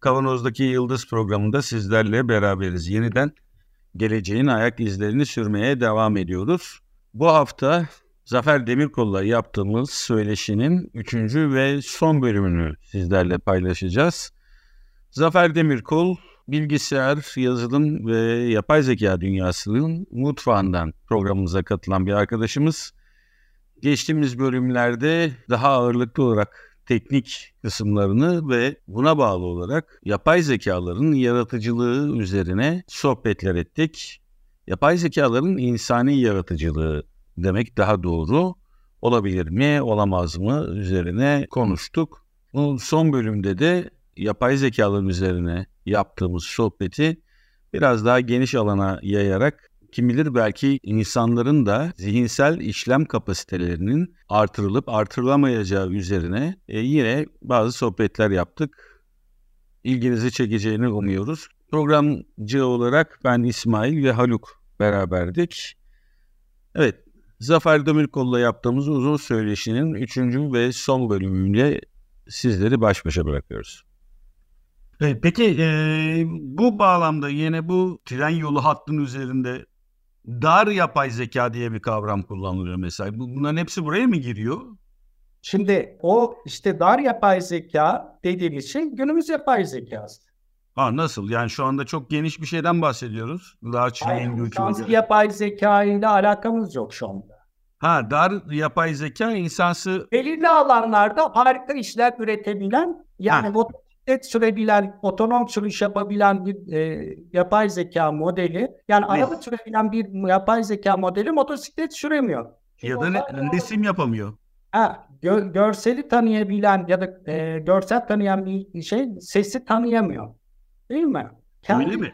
Kavanoz'daki Yıldız programında sizlerle beraberiz. Yeniden geleceğin ayak izlerini sürmeye devam ediyoruz. Bu hafta Zafer Demirkol'la yaptığımız söyleşinin üçüncü ve son bölümünü sizlerle paylaşacağız. Zafer Demirkol, bilgisayar, yazılım ve yapay zeka dünyasının mutfağından programımıza katılan bir arkadaşımız. Geçtiğimiz bölümlerde daha ağırlıklı olarak teknik kısımlarını ve buna bağlı olarak yapay zekaların yaratıcılığı üzerine sohbetler ettik. Yapay zekaların insani yaratıcılığı demek daha doğru olabilir mi, olamaz mı üzerine konuştuk. Bu son bölümde de yapay zekaların üzerine yaptığımız sohbeti biraz daha geniş alana yayarak kim bilir belki insanların da zihinsel işlem kapasitelerinin artırılıp artırılamayacağı üzerine e, yine bazı sohbetler yaptık. İlginizi çekeceğini umuyoruz. Programcı olarak ben İsmail ve Haluk beraberdik. Evet, Zafer Demirkol'la yaptığımız uzun söyleşinin üçüncü ve son bölümüyle sizleri baş başa bırakıyoruz. Peki e, bu bağlamda yine bu tren yolu hattının üzerinde dar yapay zeka diye bir kavram kullanılıyor mesela. Bunların hepsi buraya mı giriyor? Şimdi o işte dar yapay zeka dediğimiz şey günümüz yapay zekası. Ha nasıl? Yani şu anda çok geniş bir şeyden bahsediyoruz. Large language yapay zeka ile alakamız yok şu anda. Ha dar yapay zeka insansı... Belirli alanlarda harika işler üretebilen yani bu motosiklet sürebilen, otonom sürüş yapabilen bir e, yapay zeka modeli. Yani ne? araba sürebilen bir yapay zeka modeli motosiklet süremiyor. Çünkü ya da ne, resim yapamıyor. Ha, gö, görseli tanıyabilen ya da e, görsel tanıyan bir şey sesi tanıyamıyor. Değil mi? Kendi, Öyle mi?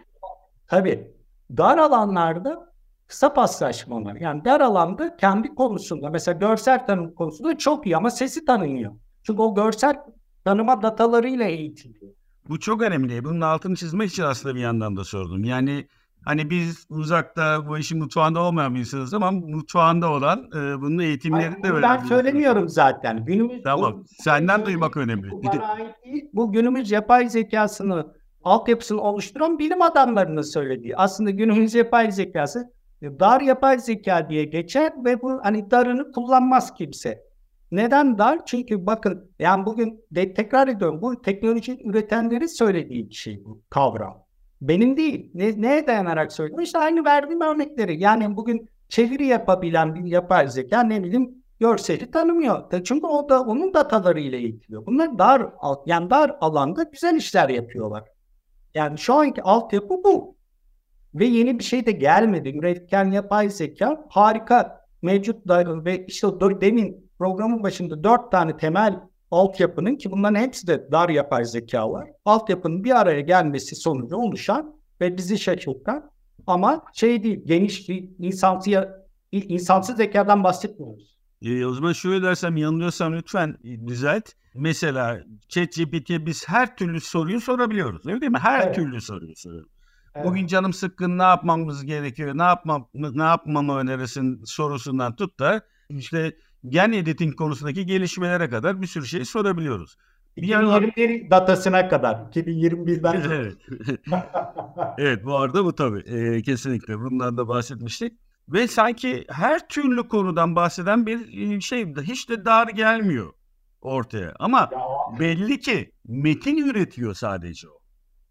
Tabii. Dar alanlarda kısa paslaşmalar. Yani dar alanda kendi konusunda mesela görsel tanım konusunda çok iyi ama sesi tanımıyor. Çünkü o görsel tanıma datalarıyla eğitiliyor. Bu çok önemli. Bunun altını çizmek için aslında bir yandan da sordum. Yani hani biz uzakta bu işin mutfağında olmayan bir insanız ama mutfağında olan e, bunun eğitimlerini de Ben söylemiyorum zaten. Günümüz tamam. Bu, Senden duymak önemli. Bu, bu günümüz yapay zekasını altyapısını oluşturan bilim adamlarının söylediği. Aslında günümüz yapay zekası dar yapay zeka diye geçer ve bu hani darını kullanmaz kimse. Neden dar? Çünkü bakın yani bugün de, tekrar ediyorum bu teknoloji üretenlerin söylediği bir şey bu kavram. Benim değil. Ne, neye dayanarak söylüyorum? İşte aynı verdiğim örnekleri. Yani bugün çeviri yapabilen bir yapay zeka ne bileyim görseli tanımıyor. Çünkü o da onun datalarıyla eğitiliyor. Bunlar dar yani dar alanda güzel işler yapıyorlar. Yani şu anki altyapı bu. Ve yeni bir şey de gelmedi. Üretken yapay zeka harika mevcut ve işte demin programın başında dört tane temel altyapının ki bunların hepsi de dar yapay zeka var. Altyapının bir araya gelmesi sonucu oluşan ve bizi şaşırtan ama şey değil geniş bir insansız, insansız zekadan bahsetmiyoruz. E, o zaman şöyle dersem yanılıyorsam lütfen düzelt. Mesela ChatGPT'ye biz her türlü soruyu sorabiliyoruz. Öyle değil mi? Her evet. türlü soruyu soruyoruz. Evet. Bugün canım sıkkın ne yapmamız gerekiyor? Ne yapmam ne yapmamı önerirsin sorusundan tut da işte gen editing konusundaki gelişmelere kadar bir sürü şey sorabiliyoruz. 2021 datasına kadar. 2021'den. evet. evet bu arada bu tabii. Ee, kesinlikle. Bundan da bahsetmiştik. Ve sanki her türlü konudan bahseden bir şey hiç de dar gelmiyor ortaya. Ama ya. belli ki metin üretiyor sadece o.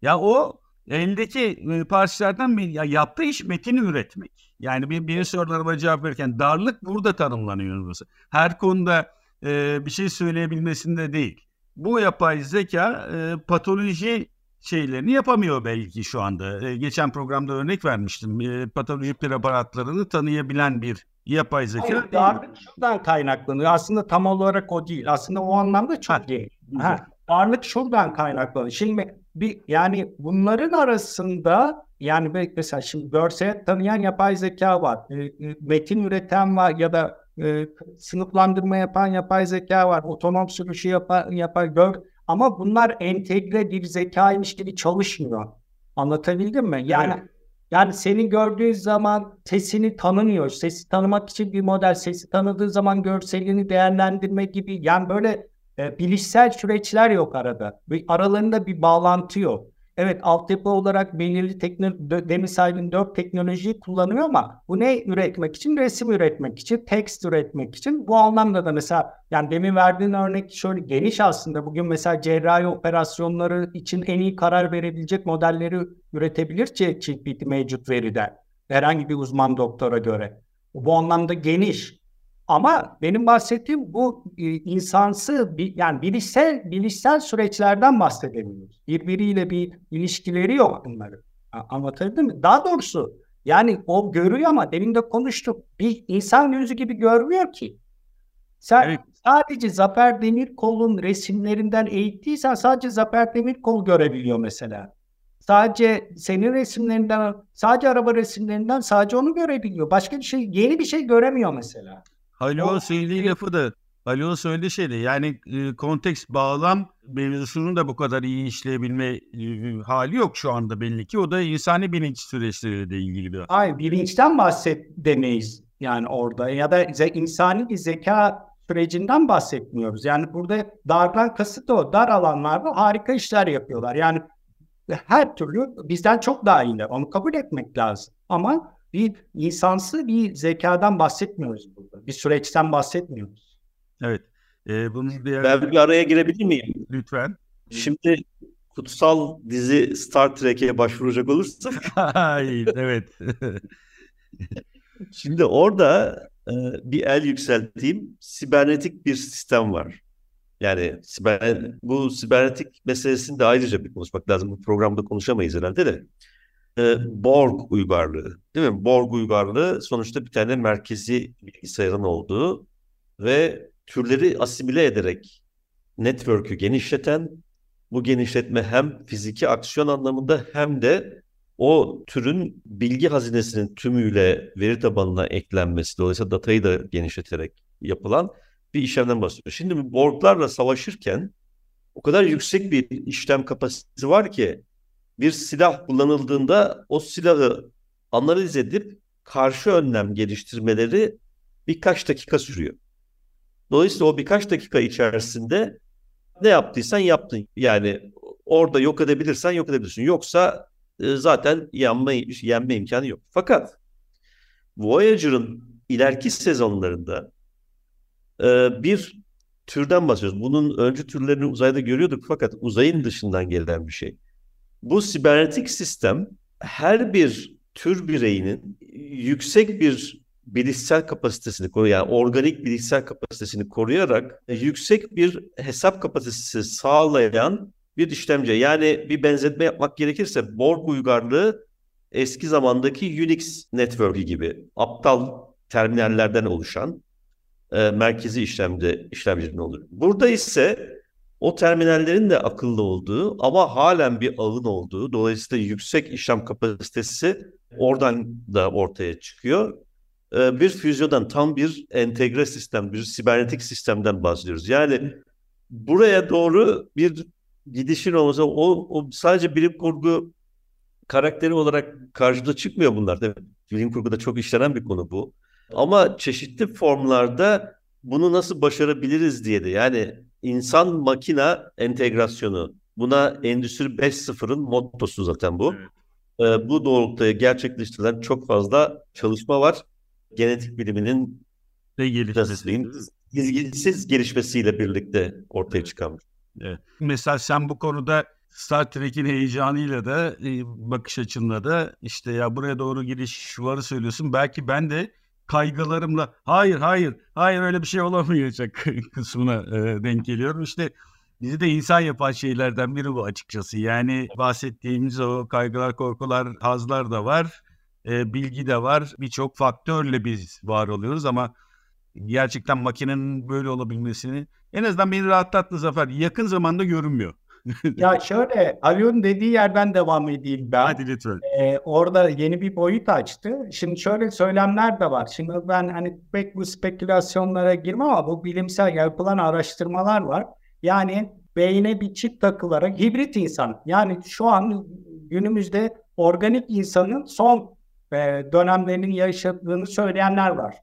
Ya o eldeki parçalardan bir ya yaptığı iş metin üretmek. Yani bir, bir sorularıma cevap verirken darlık burada tanımlanıyor burası. Her konuda e, bir şey söyleyebilmesinde değil. Bu yapay zeka e, patoloji şeylerini yapamıyor belki şu anda. E, geçen programda örnek vermiştim. E, patoloji preparatlarını tanıyabilen bir yapay zeka. Hayır, darlık şuradan kaynaklanıyor. Aslında tam olarak o değil. Aslında o anlamda çok ha. değil. Ha, darlık şuradan kaynaklanıyor. Şimdi bir yani bunların arasında yani mesela şimdi görsel tanıyan yapay zeka var. E, e, metin üreten var ya da e, sınıflandırma yapan yapay zeka var. Otonom sürüşü yapan yapar gör ama bunlar entegre bir zekaymış gibi çalışmıyor. Anlatabildim mi? Yani evet. yani seni gördüğü zaman sesini tanımıyor. Sesi tanımak için bir model sesi tanıdığı zaman görselini değerlendirme gibi yani böyle e, bilişsel süreçler yok arada. Ve aralarında bir bağlantı yok. Evet altyapı olarak belirli demin saydığım dört teknolojiyi kullanıyor ama bu ne üretmek için? Resim üretmek için, tekst üretmek için. Bu anlamda da mesela yani demin verdiğin örnek şöyle geniş aslında. Bugün mesela cerrahi operasyonları için en iyi karar verebilecek modelleri üretebilir ChatGPT mevcut veriden. Herhangi bir uzman doktora göre. Bu anlamda geniş. Ama benim bahsettiğim bu e, insansı yani bilişsel bilişsel süreçlerden bahsedemiyoruz. Birbiriyle bir ilişkileri yok bunların. Anlatabildim mi? Daha doğrusu yani o görüyor ama demin de konuştuk. Bir insan gözü gibi görmüyor ki. Sen evet. sadece Zafer Demirkol'un resimlerinden eğittiysen sadece Zafer Demirkol görebiliyor mesela. Sadece senin resimlerinden, sadece araba resimlerinden sadece onu görebiliyor. Başka bir şey, yeni bir şey göremiyor mesela. Haluk'un söylediği lafı da Haluk'un söylediği şey de yani e, konteks bağlam mevzusunun da bu kadar iyi işleyebilme e, hali yok şu anda belli ki. O da insani bilinç süreçleriyle ilgili bir. Hayır bilinçten bahsedemeyiz yani orada ya da insani bir zeka sürecinden bahsetmiyoruz. Yani burada dardan kasıt o. Dar alanlarda harika işler yapıyorlar. Yani her türlü bizden çok daha iyiler. Onu kabul etmek lazım. Ama bir insansı bir zekadan bahsetmiyoruz burada. Bir süreçten bahsetmiyoruz. Evet. Ee, bunun diğer... Ben bir araya girebilir miyim? Lütfen. Şimdi kutsal dizi Star Trek'e başvuracak olursak. evet. Şimdi orada e, bir el yükselttiğim sibernetik bir sistem var. Yani siber, bu sibernetik meselesini de ayrıca bir konuşmak lazım. Bu programda konuşamayız herhalde de e, Borg uygarlığı. Değil mi? Borg uygarlığı sonuçta bir tane merkezi bilgisayarın olduğu ve türleri asimile ederek network'ü genişleten bu genişletme hem fiziki aksiyon anlamında hem de o türün bilgi hazinesinin tümüyle veri tabanına eklenmesi dolayısıyla datayı da genişleterek yapılan bir işlemden bahsediyor. Şimdi bu Borg'larla savaşırken o kadar yüksek bir işlem kapasitesi var ki bir silah kullanıldığında o silahı analiz edip karşı önlem geliştirmeleri birkaç dakika sürüyor. Dolayısıyla o birkaç dakika içerisinde ne yaptıysan yaptın. Yani orada yok edebilirsen yok edebilirsin. Yoksa e, zaten yanma, yenme imkanı yok. Fakat Voyager'ın ileriki sezonlarında e, bir türden bahsediyoruz. Bunun öncü türlerini uzayda görüyorduk fakat uzayın dışından gelen bir şey. Bu sibernetik sistem her bir tür bireyinin yüksek bir bilişsel kapasitesini koruyor. Yani organik bilişsel kapasitesini koruyarak yüksek bir hesap kapasitesi sağlayan bir işlemci. Yani bir benzetme yapmak gerekirse Borg uygarlığı eski zamandaki Unix network'ü gibi aptal terminallerden oluşan e, merkezi işlemde işlemcinin olur. Burada ise o terminallerin de akıllı olduğu ama halen bir ağın olduğu dolayısıyla yüksek işlem kapasitesi oradan da ortaya çıkıyor. Ee, bir füzyondan tam bir entegre sistem, bir sibernetik sistemden bahsediyoruz. Yani buraya doğru bir gidişin olması o, o sadece bilim kurgu karakteri olarak karşıda çıkmıyor bunlar. Değil mi? Bilim kurguda çok işlenen bir konu bu. Ama çeşitli formlarda bunu nasıl başarabiliriz diye de yani insan makina entegrasyonu. Buna Endüstri 5.0'ın mottosu zaten bu. Evet. Ee, bu doğrultuda gerçekleştirilen çok fazla çalışma var. Genetik biliminin ve gelişmesi. ilgisiz gelişmesiyle birlikte ortaya çıkan. Evet. Mesela sen bu konuda Star Trek'in heyecanıyla da e, bakış açınla da işte ya buraya doğru giriş varı söylüyorsun. Belki ben de kaygılarımla hayır hayır hayır öyle bir şey olamayacak kısmına e, denk geliyorum. İşte bizi de insan yapan şeylerden biri bu açıkçası. Yani bahsettiğimiz o kaygılar, korkular, hazlar da var. E, bilgi de var. Birçok faktörle biz var oluyoruz ama gerçekten makinenin böyle olabilmesini en azından beni rahatlattı Zafer. Yakın zamanda görünmüyor. ya şöyle Ali'nin dediği yerden devam edeyim ben. Hadi lütfen. Ee, orada yeni bir boyut açtı. Şimdi şöyle söylemler de var. Şimdi ben hani pek bu spekülasyonlara girmem ama bu bilimsel yapılan araştırmalar var. Yani beyne bir çip takılarak hibrit insan. Yani şu an günümüzde organik insanın son e, dönemlerinin yaşadığını söyleyenler var.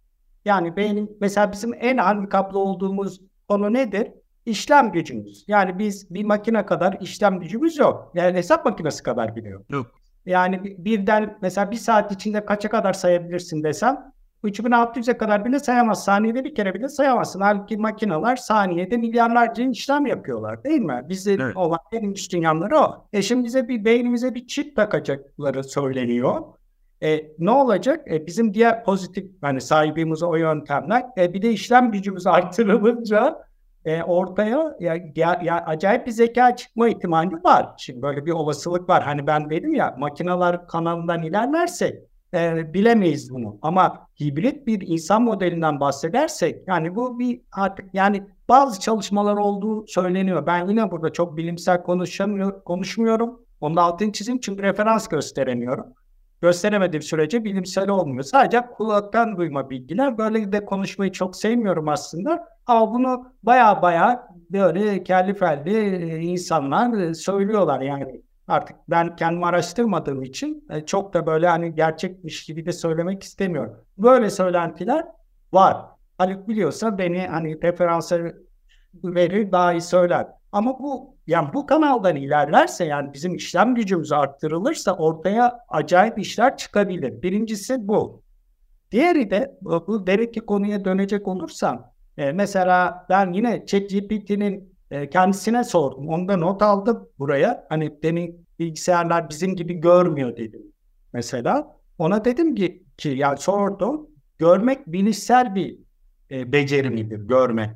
Yani beynin mesela bizim en handikaplı olduğumuz konu nedir? İşlem gücümüz. Yani biz bir makine kadar işlem gücümüz yok. Yani hesap makinesi kadar biliyor. Yok. Yani birden mesela bir saat içinde kaça kadar sayabilirsin desem 3600'e kadar bile sayamaz. Saniyede bir kere bile sayamazsın. Halbuki makineler saniyede milyarlarca işlem yapıyorlar değil mi? Bizde Evet. olan en üst dünyaları o. E şimdi bize bir beynimize bir çip takacakları söyleniyor. E, ne olacak? E, bizim diğer pozitif hani sahibimiz o yöntemler. E, bir de işlem gücümüz artırılınca e, ortaya ya, ya, ya acayip bir zeka çıkma ihtimali var. Şimdi böyle bir olasılık var. Hani ben dedim ya makineler kanalından ilerlersek e, bilemeyiz bunu. Ama hibrit bir insan modelinden bahsedersek yani bu bir artık yani bazı çalışmalar olduğu söyleniyor. Ben yine burada çok bilimsel konuşamıyor, konuşmuyorum. Onun altını çizeyim çünkü referans gösteremiyorum. Gösteremediğim sürece bilimsel olmuyor. Sadece kulaktan duyma bilgiler. Böyle de konuşmayı çok sevmiyorum aslında. Ama bunu baya baya böyle kelli felli e, insanlar e, söylüyorlar yani. Artık ben kendimi araştırmadığım için e, çok da böyle hani gerçekmiş gibi de söylemek istemiyorum. Böyle söylentiler var. Haluk biliyorsa beni hani referansa verir daha iyi söyler. Ama bu yani bu kanaldan ilerlerse yani bizim işlem gücümüz arttırılırsa ortaya acayip işler çıkabilir. Birincisi bu. Diğeri de bu deminki konuya dönecek olursam e, mesela ben yine ChatGPT'nin e, kendisine sordum. Onda not aldım buraya. Hani demin bilgisayarlar bizim gibi görmüyor dedim. Mesela ona dedim ki, ki yani sordum. Görmek bilişsel bir e, beceri midir? Görmek.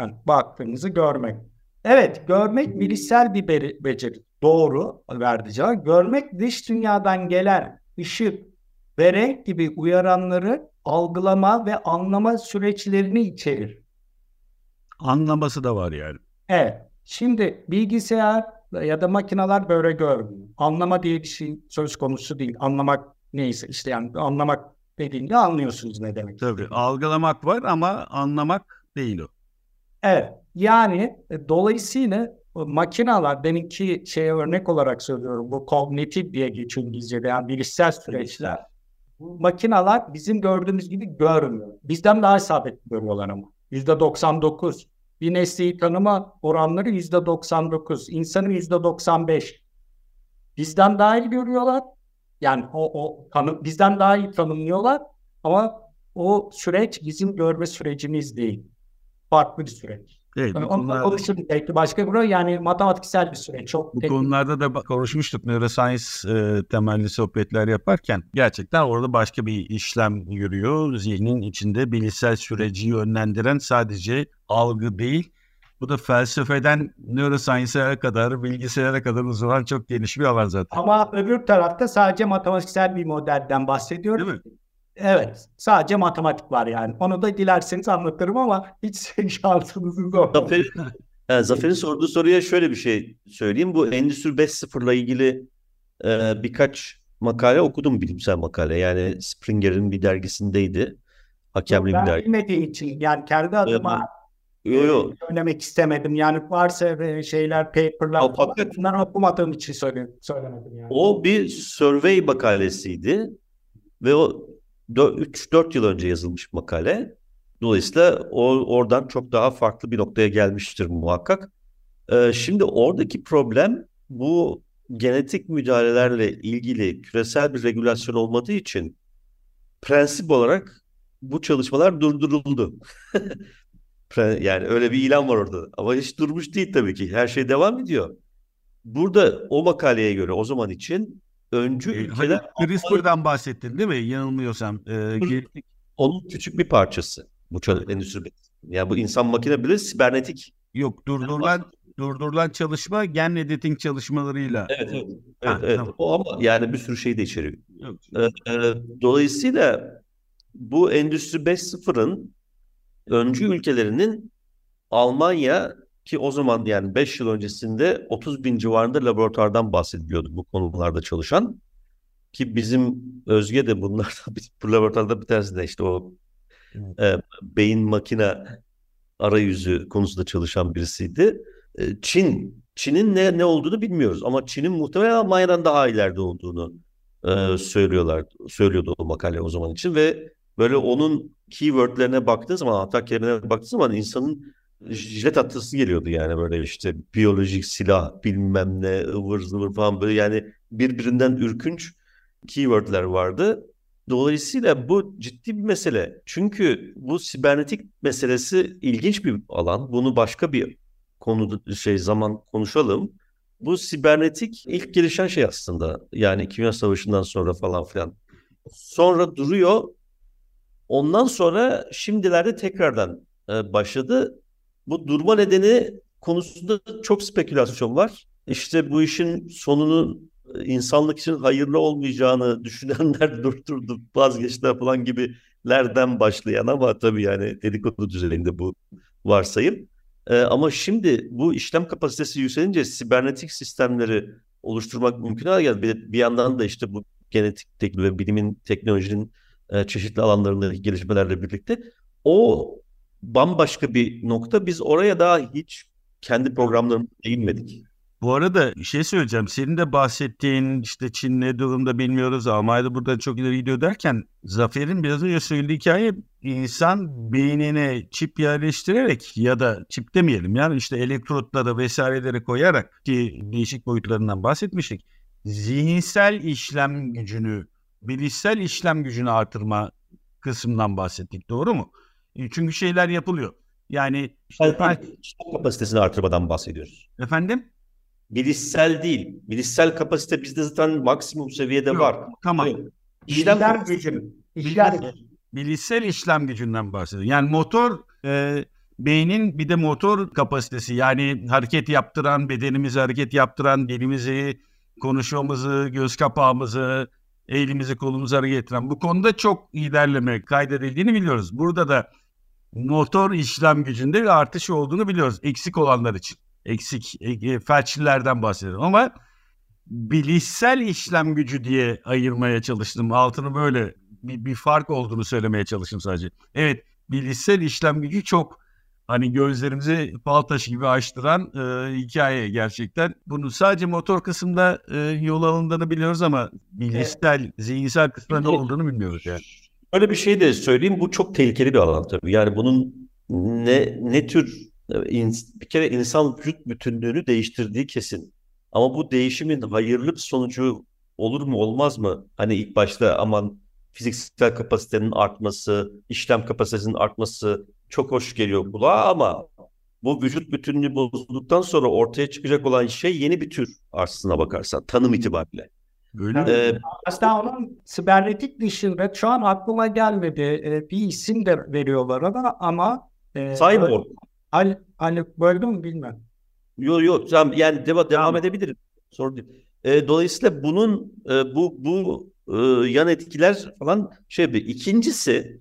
Yani baktığınızı görmek. Evet, görmek bilişsel bir beceri. Doğru verdi cevap. Görmek dış dünyadan gelen ışık ve renk gibi uyaranları algılama ve anlama süreçlerini içerir. Anlaması da var yani. Evet. Şimdi bilgisayar ya da makineler böyle görmüyor. Anlama diye bir şey söz konusu değil. Anlamak neyse işte yani anlamak dediğinde anlıyorsunuz ne demek. Tabii algılamak var ama anlamak değil o. Evet. Yani e, dolayısıyla bu makineler benimki şeye örnek olarak söylüyorum. Bu kognitif diye geçiyor İngilizce'de yani bilişsel süreçler. Bu makineler bizim gördüğümüz gibi görmüyor. Bizden daha isabetli görüyorlar ama. Yüzde 99. Bir nesneyi tanıma oranları yüzde 99. İnsanın yüzde 95. Bizden daha iyi görüyorlar. Yani o, o tanı, bizden daha iyi tanımlıyorlar. Ama o süreç bizim görme sürecimiz değil. Farklı bir süreç. Evet, Yani konularda, konuşuruz belki başka bir yani matematiksel bir süreç. Çok bu teknik. konularda da konuşmuştuk neuroscience e, temelli sohbetler yaparken. Gerçekten orada başka bir işlem yürüyor. Zihnin içinde bilişsel süreci yönlendiren sadece algı değil. Bu da felsefeden neuroscience'e kadar, bilgisayara kadar uzanan çok geniş bir alan zaten. Ama öbür tarafta sadece matematiksel bir modelden bahsediyorum. Değil mi? Evet. Sadece matematik var yani. Onu da dilerseniz anlatırım ama hiç şansınız yok. Zafer, Ha, Zafer'in sorduğu soruya şöyle bir şey söyleyeyim. Bu Endüstri 5.0 ile ilgili e, birkaç makale okudum bilimsel makale. Yani Springer'in bir dergisindeydi. Hakemli bir Ben dergi. bilmediğim için yani kendi adıma Yo yo. söylemek istemedim. Yani varsa böyle şeyler, paperlar falan, fakat- bunları okumadığım için söyle, söylemedim yani. O bir survey makalesiydi ve o 3-4 yıl önce yazılmış makale. Dolayısıyla o oradan çok daha farklı bir noktaya gelmiştir muhakkak. Ee, şimdi oradaki problem bu genetik müdahalelerle ilgili küresel bir regülasyon olmadığı için prensip olarak bu çalışmalar durduruldu. Yani öyle bir ilan var orada. Ama hiç durmuş değil tabii ki. Her şey devam ediyor. Burada o makaleye göre o zaman için öncü E, ülkeler hani CRISPR'dan bahsettin değil mi? Yanılmıyorsam. E, onun küçük bir parçası. Bu endüstri. Yani bu insan makine bile sibernetik. yok durdurulan durdurulan çalışma gen editing çalışmalarıyla. Evet, evet. Ha, Evet, evet. tamam. O ama yani bir sürü şey de içeriyor. Yok. Ee, e, dolayısıyla bu Endüstri 5.0'ın öncü ülkelerinin Almanya ki o zaman yani 5 yıl öncesinde 30 bin civarında laboratuvardan bahsediliyordu bu konularda çalışan. Ki bizim Özge de bunlardan bir, bu laboratuvarda bir tanesi de işte o e, beyin makine arayüzü konusunda çalışan birisiydi. E, Çin, Çin'in ne ne olduğunu bilmiyoruz ama Çin'in muhtemelen Almanya'dan daha ileride olduğunu e, söylüyorlar. Söylüyordu o makale o zaman için ve böyle onun keywordlerine baktığı zaman hatta kelimelerine baktığı zaman insanın jilet atlısı geliyordu yani böyle işte biyolojik silah bilmem ne ıvır zıvır falan böyle yani birbirinden ürkünç keywordler vardı. Dolayısıyla bu ciddi bir mesele. Çünkü bu sibernetik meselesi ilginç bir alan. Bunu başka bir konuda şey zaman konuşalım. Bu sibernetik ilk gelişen şey aslında. Yani Dünya Savaşı'ndan sonra falan filan. Sonra duruyor. Ondan sonra şimdilerde tekrardan e, başladı. Bu durma nedeni konusunda çok spekülasyon var. İşte bu işin sonunun insanlık için hayırlı olmayacağını düşünenler durdurdu, vazgeçtiler falan gibilerden başlayan ama tabii yani dedikodu düzeyinde bu varsayım. Ee, ama şimdi bu işlem kapasitesi yükselince sibernetik sistemleri oluşturmak mümkün hale geldi. Bir, bir yandan da işte bu genetik ve bilimin, teknolojinin e, çeşitli alanlarındaki gelişmelerle birlikte o bambaşka bir nokta. Biz oraya daha hiç kendi programlarımızda değinmedik. Bu arada bir şey söyleyeceğim. Senin de bahsettiğin işte Çin ne durumda bilmiyoruz. Almanya'da burada çok ileri gidiyor derken Zafer'in biraz önce söylediği hikaye insan beynine çip yerleştirerek ya da çip demeyelim yani işte elektrotları vesaireleri koyarak ki değişik boyutlarından bahsetmiştik. Zihinsel işlem gücünü, bilişsel işlem gücünü artırma kısmından bahsettik. Doğru mu? E, çünkü şeyler yapılıyor. Yani işte, kapasitesini artırmadan bahsediyoruz. Efendim? Bilişsel değil. Bilişsel kapasite bizde zaten maksimum seviyede Yok, var. Tamam. Hayır. İşlem, işlem gücü. İşlem Bilişsel işlem gücünden bahsediyor. Yani motor e, beynin bir de motor kapasitesi yani hareket yaptıran, bedenimizi hareket yaptıran, dilimizi, konuşmamızı, göz kapağımızı, elimizi kolumuzu hareket ettiren bu konuda çok ilerleme kaydedildiğini biliyoruz. Burada da motor işlem gücünde bir artış olduğunu biliyoruz eksik olanlar için eksik e, felçlilerden bahsediyorum ama bilişsel işlem gücü diye ayırmaya çalıştım. Altını böyle bir, bir fark olduğunu söylemeye çalıştım sadece. Evet bilişsel işlem gücü çok hani gözlerimizi fal taşı gibi açtıran e, hikaye gerçekten. Bunu sadece motor kısımda e, yol alındığını biliyoruz ama bilişsel, evet. zihinsel kısmında ne olduğunu bilmiyoruz yani. Öyle bir şey de söyleyeyim. Bu çok tehlikeli bir alan tabii. Yani bunun ne ne tür bir kere insan vücut bütünlüğünü değiştirdiği kesin. Ama bu değişimin hayırlı bir sonucu olur mu olmaz mı? Hani ilk başta aman fiziksel kapasitenin artması, işlem kapasitesinin artması çok hoş geliyor kulağa ama bu vücut bütünlüğü bozulduktan sonra ortaya çıkacak olan şey yeni bir tür aslına bakarsan tanım itibariyle. Öyle ee, Aslında onun sibernetik dışında şu an aklıma gelmedi ee, bir isim de veriyorlar ama ama e, Cyborg. Al, Ali böldüm mü bilmem. Yok yok tamam yani deva, devam tamam. edebilirim. Sorun değil. E, dolayısıyla bunun e, bu bu e, yan etkiler falan şey bir. İkincisi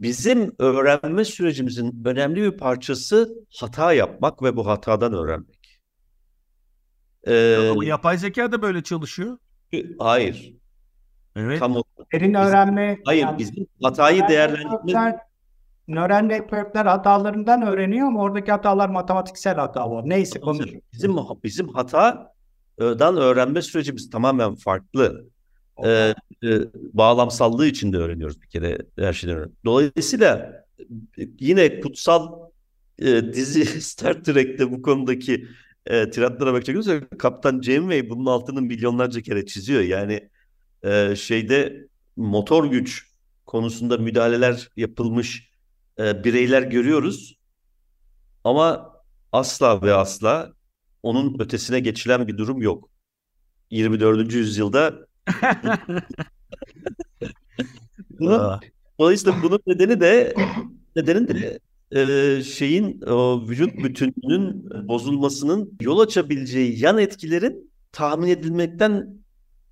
bizim öğrenme sürecimizin önemli bir parçası hata yapmak ve bu hatadan öğrenmek. Ee, Ama yapay zeka da böyle çalışıyor. Hayır. Evet. Tam Derin öğrenme. Hayır, yani, bizim hatayı değerlendirme nöral networkler hatalarından öğreniyor ama oradaki hatalar matematiksel hatalar. Neyse konuş. Bizim bizim hatadan öğrenme sürecimiz tamamen farklı. Ee, e, bağlamsallığı içinde öğreniyoruz bir kere her şeyden. Dolayısıyla yine kutsal e, dizi Star Trek'te bu konudaki e, tiratlara bakacak olursak Kaptan Janeway bunun altını milyonlarca kere çiziyor. Yani e, şeyde motor güç konusunda müdahaleler yapılmış e, bireyler görüyoruz. Ama asla ve asla onun ötesine geçilen bir durum yok. 24. yüzyılda bunun, dolayısıyla bunun nedeni de nedeni de e, şeyin o vücut bütünlüğünün bozulmasının yol açabileceği yan etkilerin tahmin edilmekten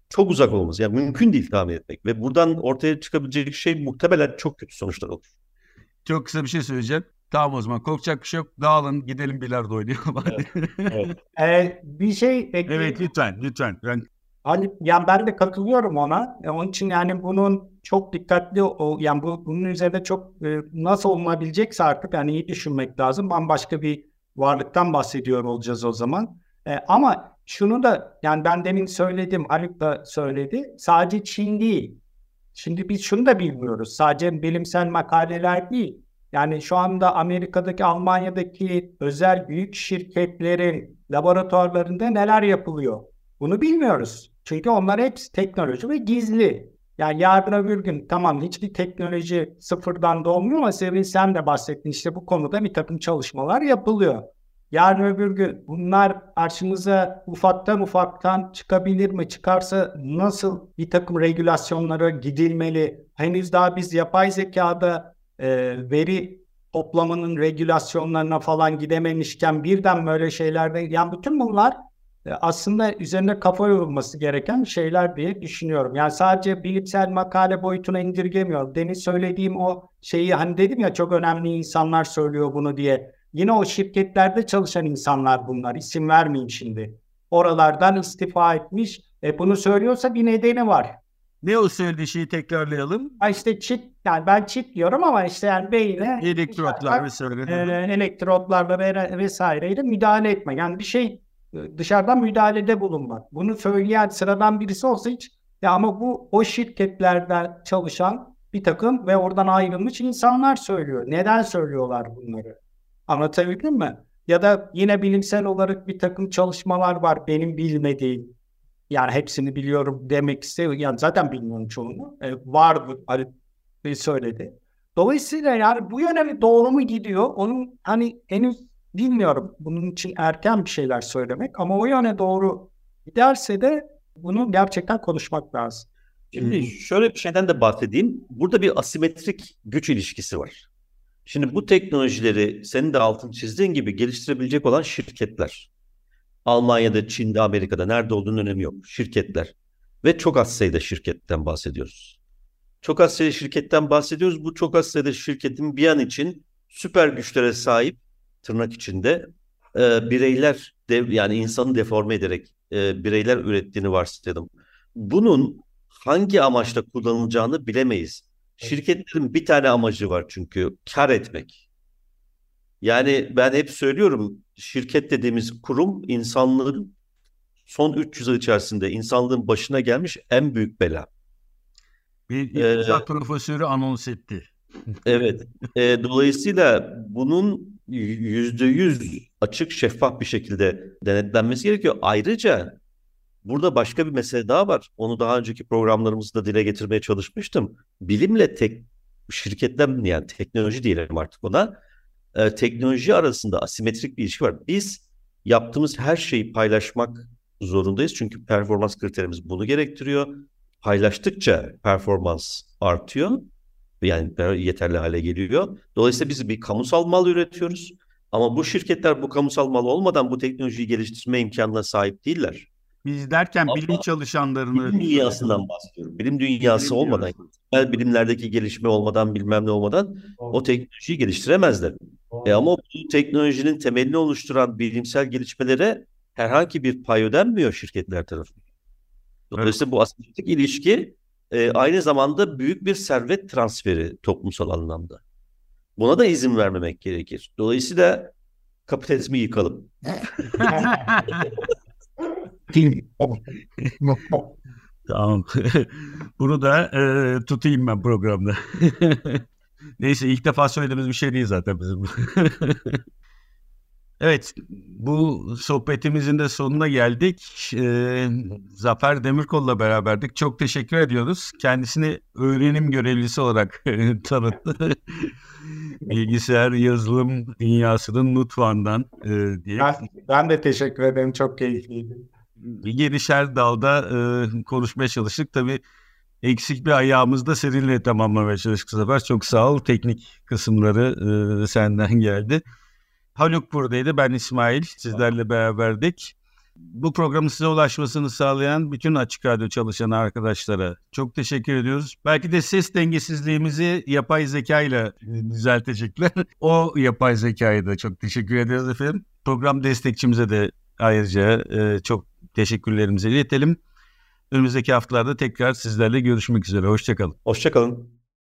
çok uzak olması. Yani mümkün değil tahmin etmek ve buradan ortaya çıkabilecek şey muhtemelen çok kötü sonuçlar olur. Çok kısa bir şey söyleyeceğim. Tamam o zaman korkacak bir şey yok. Dağılın gidelim bilardo oynayalım. hadi. Evet. Ee, bir şey ekleyeyim. evet lütfen lütfen. Ben Hani yani ben de katılıyorum ona. E, onun için yani bunun çok dikkatli o yani bu bunun üzerinde çok e, nasıl olunabilecekse artık yani iyi düşünmek lazım. Bambaşka bir varlıktan bahsediyor olacağız o zaman. E, ama şunu da yani ben demin söyledim, Haluk da söyledi. Sadece Çin değil. Şimdi biz şunu da bilmiyoruz. Sadece bilimsel makaleler değil. Yani şu anda Amerika'daki, Almanya'daki özel büyük şirketlerin laboratuvarlarında neler yapılıyor? Bunu bilmiyoruz. Çünkü onlar hepsi teknoloji ve gizli. Yani yarın öbür gün tamam hiçbir teknoloji sıfırdan doğmuyor ama Sevin sen de bahsettin işte bu konuda bir takım çalışmalar yapılıyor. Yarın öbür gün bunlar karşımıza ufaktan ufaktan çıkabilir mi? Çıkarsa nasıl bir takım regülasyonlara gidilmeli? Henüz daha biz yapay zekada e, veri toplamanın regülasyonlarına falan gidememişken birden böyle şeylerde yani bütün bunlar aslında üzerine kafa yorulması gereken şeyler diye düşünüyorum. Yani sadece bilimsel makale boyutuna indirgemiyorum. Demin söylediğim o şeyi hani dedim ya çok önemli insanlar söylüyor bunu diye. Yine o şirketlerde çalışan insanlar bunlar. İsim vermeyeyim şimdi. Oralardan istifa etmiş. E bunu söylüyorsa bir nedeni var. ne o söylediği şeyi tekrarlayalım. Ha işte çip yani ben çip diyorum ama işte yani beyne Elektrotlar vesaire. e, elektrotlarla ve- vesaireyle müdahale etme. Yani bir şey e, dışarıdan müdahalede bulunmak. Bunu söyleyen sıradan birisi olsa hiç ya ama bu o şirketlerden çalışan bir takım ve oradan ayrılmış insanlar söylüyor. Neden söylüyorlar bunları? Anlatabildim mi? Ya da yine bilimsel olarak bir takım çalışmalar var benim bilmediğim. Yani hepsini biliyorum demek istiyor. Yani zaten bilmiyorum çoğunu. E, vardı Ali söyledi. Dolayısıyla yani bu yöne doğru mu gidiyor? Onun hani henüz bilmiyorum. Bunun için erken bir şeyler söylemek ama o yöne doğru giderse de bunu gerçekten konuşmak lazım. Şimdi şöyle bir şeyden de bahsedeyim. Burada bir asimetrik güç ilişkisi var. Şimdi bu teknolojileri senin de altını çizdiğin gibi geliştirebilecek olan şirketler. Almanya'da, Çin'de, Amerika'da nerede olduğunun önemi yok. Şirketler. Ve çok az sayıda şirketten bahsediyoruz. Çok az sayıda şirketten bahsediyoruz. Bu çok az sayıda şirketin bir an için süper güçlere sahip tırnak içinde e, bireyler dev, yani insanı deforme ederek e, bireyler ürettiğini varsayalım. Bunun hangi amaçla kullanılacağını bilemeyiz. Şirketlerin bir tane amacı var çünkü kar etmek. Yani ben hep söylüyorum şirket dediğimiz kurum insanlığın son 300 yıl içerisinde insanlığın başına gelmiş en büyük bela. Bir Ee, iktisat profesörü anons etti. Evet. E, dolayısıyla bunun yüzde yüz açık şeffaf bir şekilde denetlenmesi gerekiyor. Ayrıca burada başka bir mesele daha var. Onu daha önceki programlarımızda dile getirmeye çalışmıştım. Bilimle tek şirketler yani teknoloji diyelim artık ona. e, teknoloji arasında asimetrik bir ilişki var. Biz yaptığımız her şeyi paylaşmak zorundayız. Çünkü performans kriterimiz bunu gerektiriyor. Paylaştıkça performans artıyor. Yani yeterli hale geliyor. Dolayısıyla biz bir kamusal mal üretiyoruz. Ama bu şirketler bu kamusal mal olmadan bu teknolojiyi geliştirme imkanına sahip değiller. Biz derken Ama bilim çalışanlarını Bilim dünyasından bahsediyorum. Bilim dünyası Bilim olmadan, temel bilimlerdeki gelişme olmadan, bilmem ne olmadan o teknolojiyi geliştiremezler. E ama bu teknolojinin temelini oluşturan bilimsel gelişmelere herhangi bir pay ödenmiyor şirketler tarafından. Dolayısıyla bu asimetrik ilişki e, aynı zamanda büyük bir servet transferi toplumsal anlamda. Buna da izin vermemek gerekir. Dolayısıyla kapitalizmi yıkalım. Tamam. Bunu da e, tutayım ben programda. Neyse ilk defa söylediğimiz bir şey değil zaten bizim. Evet bu sohbetimizin de sonuna geldik. E, Zafer Demirkol'la beraberdik. Çok teşekkür ediyoruz. Kendisini öğrenim görevlisi olarak tanıttı. Bilgisayar yazılım dünyasının mutfağından e, diye. Ben, ben de teşekkür ederim. Çok keyifliydi. bir gelişer dalda e, konuşmaya çalıştık. Tabii eksik bir ayağımız da seninle tamamlamaya çalıştık sefer. Çok sağ ol. Teknik kısımları e, senden geldi. Haluk buradaydı. Ben İsmail. Sizlerle beraberdik. Bu programın size ulaşmasını sağlayan bütün Açık Radyo çalışan arkadaşlara çok teşekkür ediyoruz. Belki de ses dengesizliğimizi yapay zeka ile düzeltecekler. o yapay zekayı da çok teşekkür ederiz efendim. Program destekçimize de ayrıca e, çok teşekkürlerimizi iletelim. Önümüzdeki haftalarda tekrar sizlerle görüşmek üzere. Hoşçakalın. Hoşçakalın.